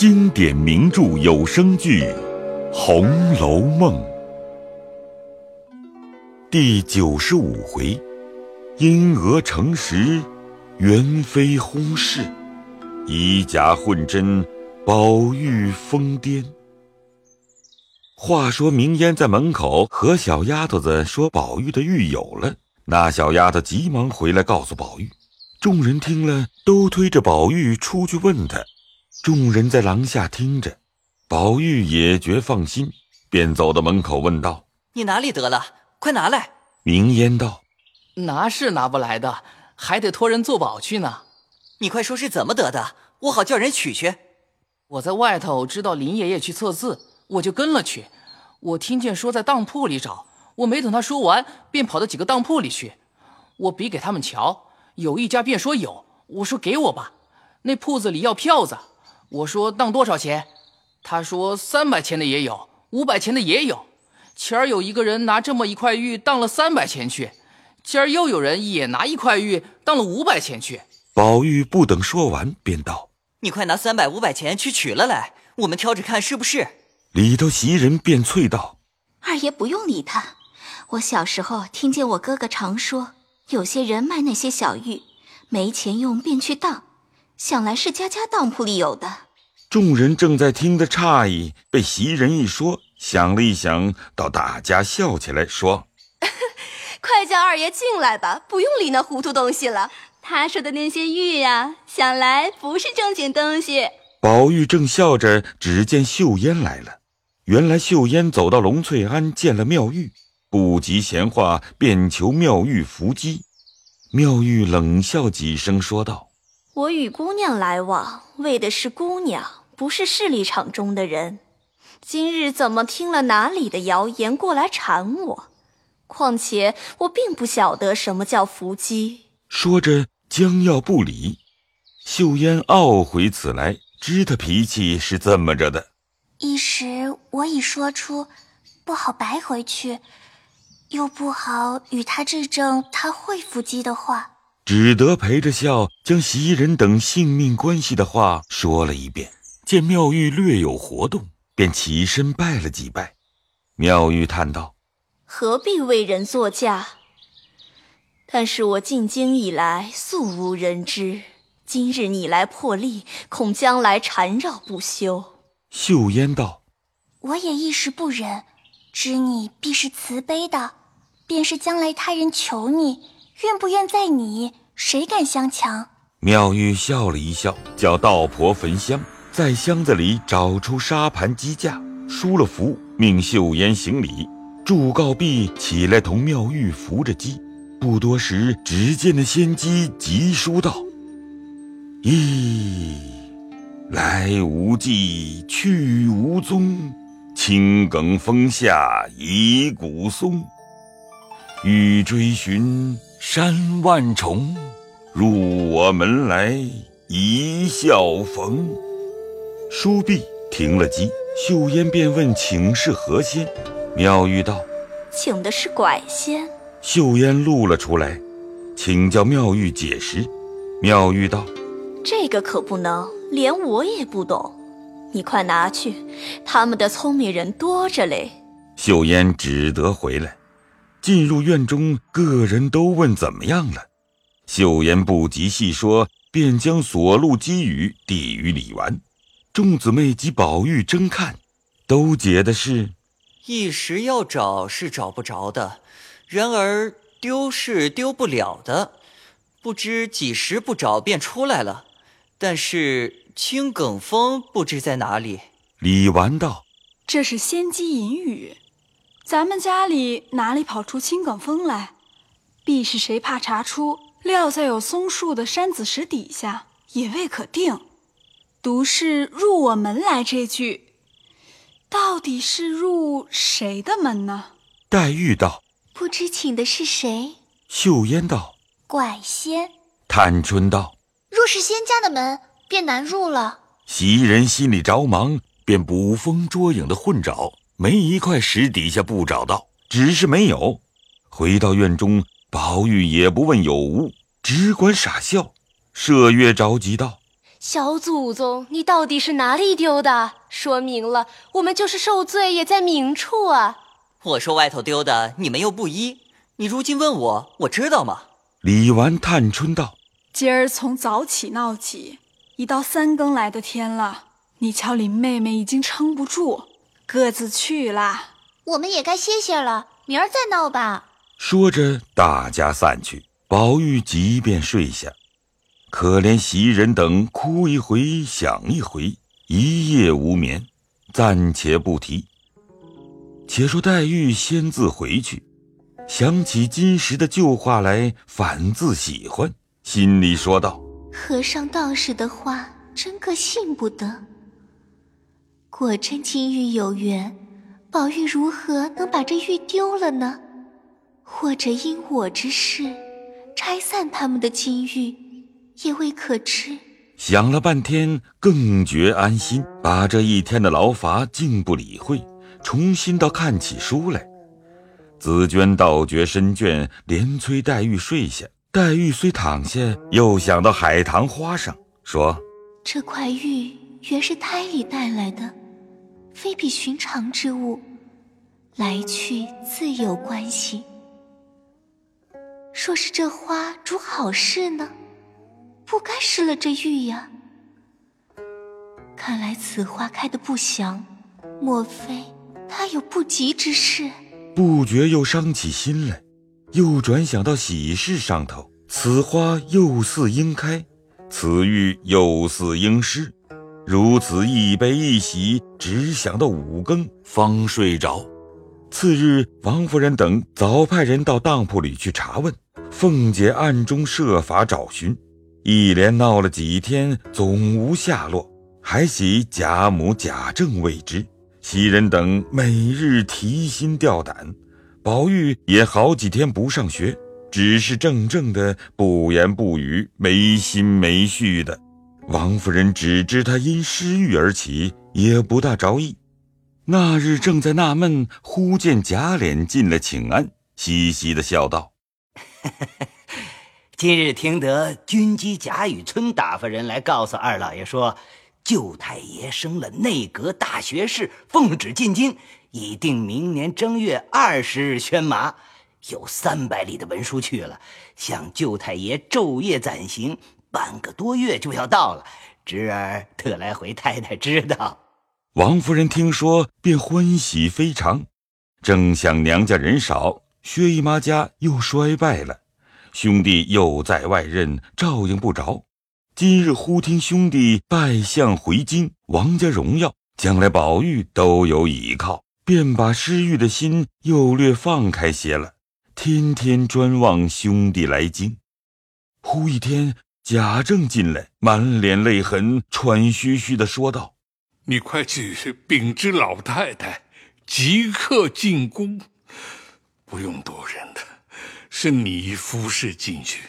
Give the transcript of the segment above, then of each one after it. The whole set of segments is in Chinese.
经典名著有声剧《红楼梦》第九十五回：因讹成实，元妃轰逝；以假混真，宝玉疯癫。话说明烟在门口和小丫头子说宝玉的玉有了，那小丫头急忙回来告诉宝玉。众人听了，都推着宝玉出去问他。众人在廊下听着，宝玉也觉放心，便走到门口问道：“你哪里得了？快拿来！”明烟道：“拿是拿不来的，还得托人做保去呢。你快说是怎么得的，我好叫人取去。”我在外头知道林爷爷去测字，我就跟了去。我听见说在当铺里找，我没等他说完，便跑到几个当铺里去。我比给他们瞧。有一家便说有，我说给我吧。那铺子里要票子，我说当多少钱？他说三百钱的也有，五百钱的也有。前儿有一个人拿这么一块玉当了三百钱去，今儿又有人也拿一块玉当了五百钱去。宝玉不等说完，便道：“你快拿三百五百钱去取了来，我们挑着看是不是。”里头袭人便啐道：“二爷不用理他，我小时候听见我哥哥常说。”有些人卖那些小玉，没钱用便去当，想来是家家当铺里有的。众人正在听得诧异，被袭人一说，想了一想，倒大家笑起来，说：“快叫二爷进来吧，不用理那糊涂东西了。他说的那些玉呀，想来不是正经东西。”宝玉正笑着，只见秀烟来了。原来秀烟走到龙翠庵见了妙玉。不及闲话，便求妙玉伏击。妙玉冷笑几声，说道：“我与姑娘来往，为的是姑娘，不是势力场中的人。今日怎么听了哪里的谣言过来缠我？况且我并不晓得什么叫伏击。”说着将要不理，秀烟懊悔此来，知他脾气是这么着的。一时我已说出，不好白回去。又不好与他质证他会伏击的话，只得陪着笑，将袭人等性命关系的话说了一遍。见妙玉略有活动，便起身拜了几拜。妙玉叹道：“何必为人作嫁？但是我进京以来素无人知，今日你来破例，恐将来缠绕不休。”秀烟道：“我也一时不忍，知你必是慈悲的。”便是将来他人求你，愿不愿在你，谁敢相强？妙玉笑了一笑，叫道婆焚香，在箱子里找出沙盘鸡架，书了符，命秀烟行礼，祝告毕，起来同妙玉扶着鸡。不多时，只见那仙姬急书道：“咦，来无迹，去无踪，青埂峰下一古松。”欲追寻山万重，入我门来一笑逢。书毕，停了机，秀烟便问：“请是何仙？”妙玉道：“请的是拐仙。”秀烟露了出来，请教妙玉解释。妙玉道：“这个可不能，连我也不懂。你快拿去，他们的聪明人多着嘞。”秀烟只得回来。进入院中，个人都问怎么样了。秀妍不及细说，便将所录机语递与李纨。众姊妹及宝玉争看，都解的是：一时要找是找不着的，然而丢是丢不了的。不知几时不找便出来了，但是青埂峰不知在哪里。李纨道：“这是仙机隐语。”咱们家里哪里跑出青埂峰来？必是谁怕查出，料在有松树的山子石底下，也未可定。独是入我门来这句，到底是入谁的门呢？黛玉道：“不知请的是谁？”秀烟道：“拐仙。”探春道：“若是仙家的门，便难入了。”袭人心里着忙，便捕风捉影的混找。没一块石底下不找到，只是没有。回到院中，宝玉也不问有无，只管傻笑。麝月着急道：“小祖宗，你到底是哪里丢的？说明了，我们就是受罪也在明处啊！我说外头丢的，你们又不依，你如今问我，我知道吗？李纨探春道：“今儿从早起闹起，已到三更来的天了。你瞧，林妹妹已经撑不住，各自去啦。我们也该歇歇了，明儿再闹吧。”说着，大家散去。宝玉即便睡下。可怜袭人等哭一回想一回，一夜无眠，暂且不提。且说黛玉先自回去，想起金石的旧话来，反自喜欢，心里说道：“和尚道士的话，真个信不得。果真金玉有缘，宝玉如何能把这玉丢了呢？或者因我之事，拆散他们的金玉？”也未可知。想了半天，更觉安心，把这一天的劳乏竟不理会，重新到看起书来。紫娟倒觉身倦，连催黛玉睡下。黛玉虽躺下，又想到海棠花上，说：“这块玉原是胎里带来的，非比寻常之物，来去自有关系。若是这花主好事呢？”不该失了这玉呀！看来此花开的不祥，莫非他有不吉之事？不觉又伤起心来，又转想到喜事上头，此花又似应开，此玉又似应失，如此一悲一喜，只想到五更方睡着。次日，王夫人等早派人到当铺里去查问，凤姐暗中设法找寻。一连闹了几天，总无下落，还喜贾母、贾政未知。袭人等每日提心吊胆，宝玉也好几天不上学，只是怔怔的，不言不语，没心没绪的。王夫人只知他因失玉而起，也不大着意。那日正在纳闷，忽见贾琏进来请安，嘻嘻的笑道。今日听得军机贾雨村打发人来告诉二老爷说，舅太爷升了内阁大学士，奉旨进京，已定明年正月二十日宣马，有三百里的文书去了，向舅太爷昼夜暂行，半个多月就要到了。侄儿特来回太太知道。王夫人听说，便欢喜非常，正想娘家人少，薛姨妈家又衰败了。兄弟又在外任，照应不着。今日忽听兄弟拜相回京，王家荣耀，将来宝玉都有倚靠，便把失玉的心又略放开些了，天天专望兄弟来京。忽一天，贾政进来，满脸泪痕，喘吁吁的说道：“你快去禀知老太太，即刻进宫，不用多人的。”是你服侍进去，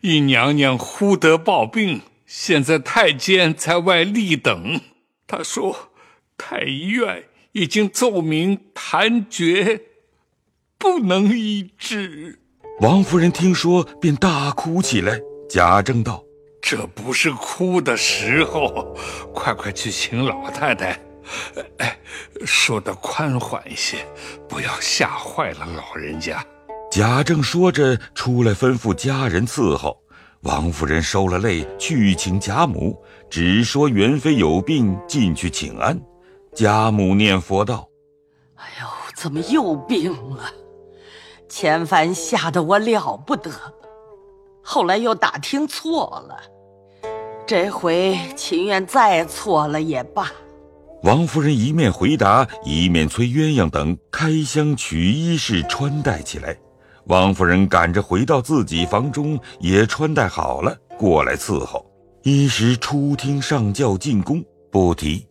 姨娘娘忽得暴病，现在太监在外立等。他说，太医院已经奏明谭决，不能医治。王夫人听说，便大哭起来。贾政道：“这不是哭的时候，快快去请老太太。哎，说的宽缓一些，不要吓坏了老人家。”贾政说着，出来吩咐家人伺候。王夫人收了泪，去请贾母，只说元妃有病，进去请安。贾母念佛道：“哎呦，怎么又病了？前番吓得我了不得，后来又打听错了，这回情愿再错了也罢。”王夫人一面回答，一面催鸳鸯等开箱取衣饰穿戴起来。王夫人赶着回到自己房中，也穿戴好了，过来伺候。一时出厅上轿进宫，不提。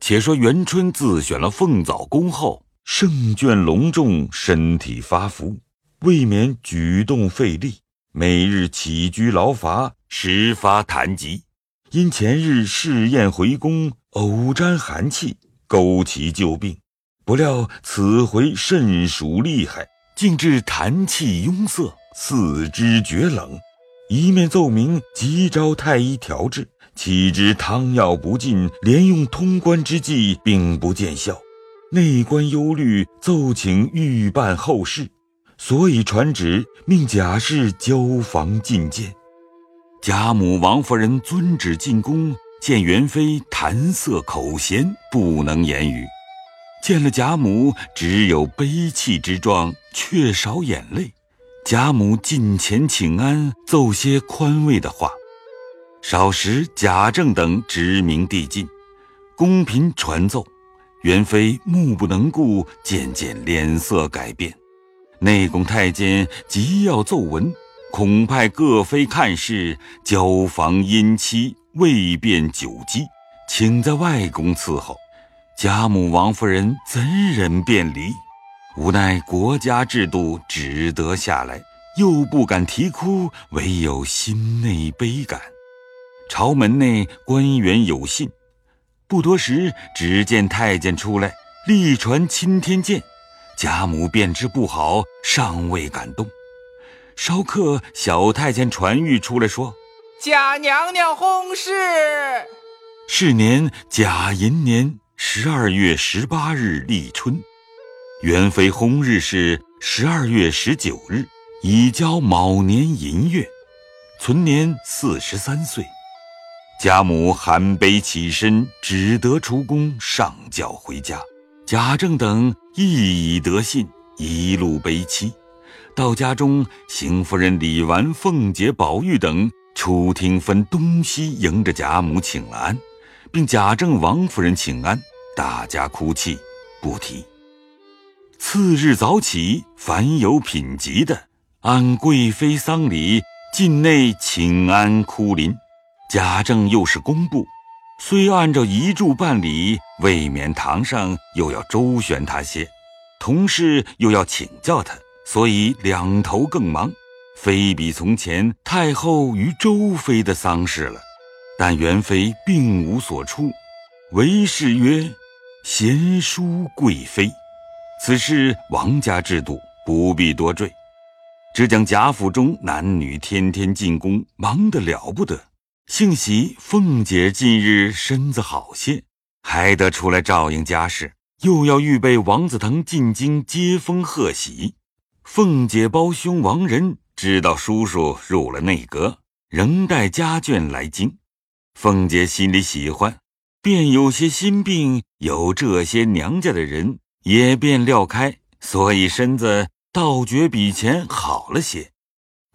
且说元春自选了凤藻宫后，圣眷隆重，身体发福，未免举动费力，每日起居劳乏，时发痰疾。因前日试验回宫，偶沾寒气，勾起旧病，不料此回甚属厉害。竟致痰气壅塞，四肢厥冷，一面奏明急召太医调治，岂知汤药不进，连用通关之计，并不见效。内官忧虑，奏请预办后事，所以传旨命贾氏交房觐见。贾母、王夫人遵旨进宫，见元妃谈色口咸，不能言语。见了贾母，只有悲戚之状，却少眼泪。贾母近前请安，奏些宽慰的话。少时，贾政等直名递进，宫嫔传奏，元妃目不能顾，渐渐脸色改变。内宫太监急要奏闻，恐派各妃看事，交房姻期未便久积，请在外宫伺候。贾母、王夫人怎忍便离？无奈国家制度，只得下来，又不敢啼哭，唯有心内悲感。朝门内官员有信，不多时，只见太监出来，力传钦天监。贾母便知不好，尚未敢动。稍刻，小太监传谕出来说：“贾娘娘薨逝。”是年甲寅年十二月十八日立春，元妃薨日是十二月十九日，已交卯年寅月，存年四十三岁。贾母含悲起身，只得出宫上轿回家。贾政等亦已得信，一路悲戚。到家中，邢夫人、李纨、凤姐、宝玉等出厅分东西迎着贾母请了安，并贾政、王夫人请安，大家哭泣，不提。次日早起，凡有品级的，按贵妃丧礼，进内请安哭临。贾政又是工部，虽按照遗嘱办理，未免堂上又要周旋他些，同事又要请教他，所以两头更忙，非比从前太后与周妃的丧事了。但元妃并无所出，唯是曰：“贤淑贵妃。”此事王家制度，不必多赘，只讲贾府中男女天天进宫，忙得了不得。幸喜凤姐近日身子好些，还得出来照应家事，又要预备王子腾进京接风贺喜。凤姐胞兄王仁知道叔叔入了内阁，仍带家眷来京。凤姐心里喜欢，便有些心病，有这些娘家的人，也便料开，所以身子倒觉比前好了些。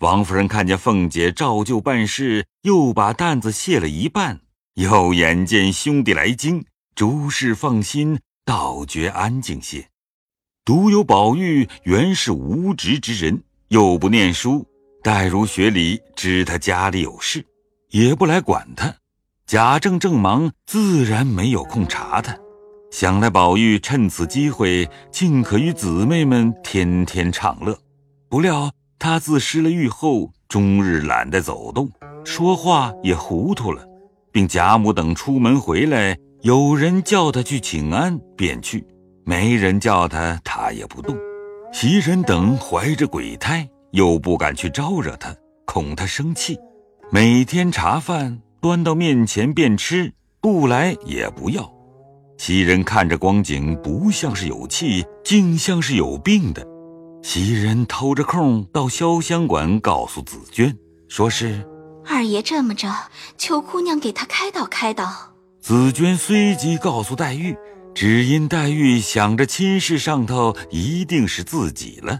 王夫人看见凤姐照旧办事，又把担子卸了一半，又眼见兄弟来京，诸事放心，倒觉安静些。独有宝玉原是无职之人，又不念书，待如学里知他家里有事，也不来管他。贾政正忙，自然没有空查他。想来宝玉趁此机会，尽可与姊妹们天天畅乐，不料。他自失了玉后，终日懒得走动，说话也糊涂了，并贾母等出门回来，有人叫他去请安，便去；没人叫他，他也不动。袭人等怀着鬼胎，又不敢去招惹他，恐他生气。每天茶饭端到面前便吃，不来也不要。袭人看着光景，不像是有气，竟像是有病的。袭人偷着空到潇湘馆，告诉紫娟，说是二爷这么着，求姑娘给他开导开导。紫娟随即告诉黛玉，只因黛玉想着亲事上头一定是自己了，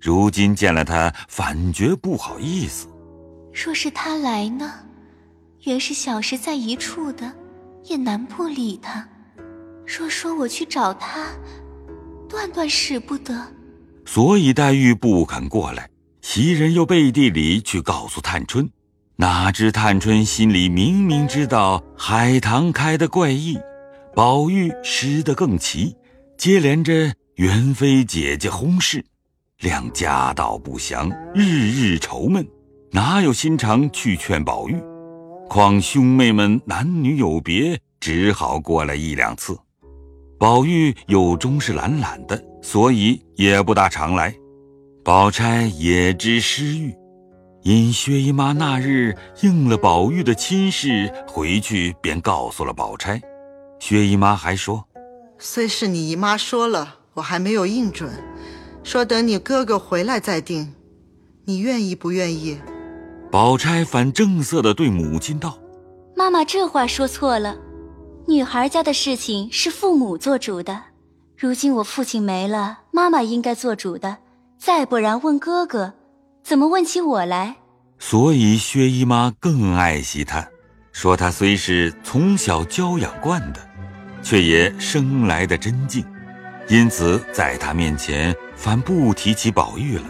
如今见了他，反觉不好意思。若是他来呢，原是小时在一处的，也难不理他。若说我去找他，断断使不得。所以黛玉不肯过来，袭人又背地里去告诉探春，哪知探春心里明明知道海棠开的怪异，宝玉失得更奇，接连着元妃姐姐薨逝，两家道不详，日日愁闷，哪有心肠去劝宝玉？况兄妹们男女有别，只好过来一两次。宝玉又终是懒懒的。所以也不大常来，宝钗也知失玉，因薛姨妈那日应了宝玉的亲事，回去便告诉了宝钗。薛姨妈还说：“虽是你姨妈说了，我还没有应准，说等你哥哥回来再定。你愿意不愿意？”宝钗反正色的对母亲道：“妈妈这话说错了，女孩家的事情是父母做主的。如今我父亲没了，妈妈应该做主的。再不然问哥哥。”怎么问起我来？所以薛姨妈更爱惜他，说他虽是从小娇养惯的，却也生来的真静，因此在他面前反不提起宝玉了。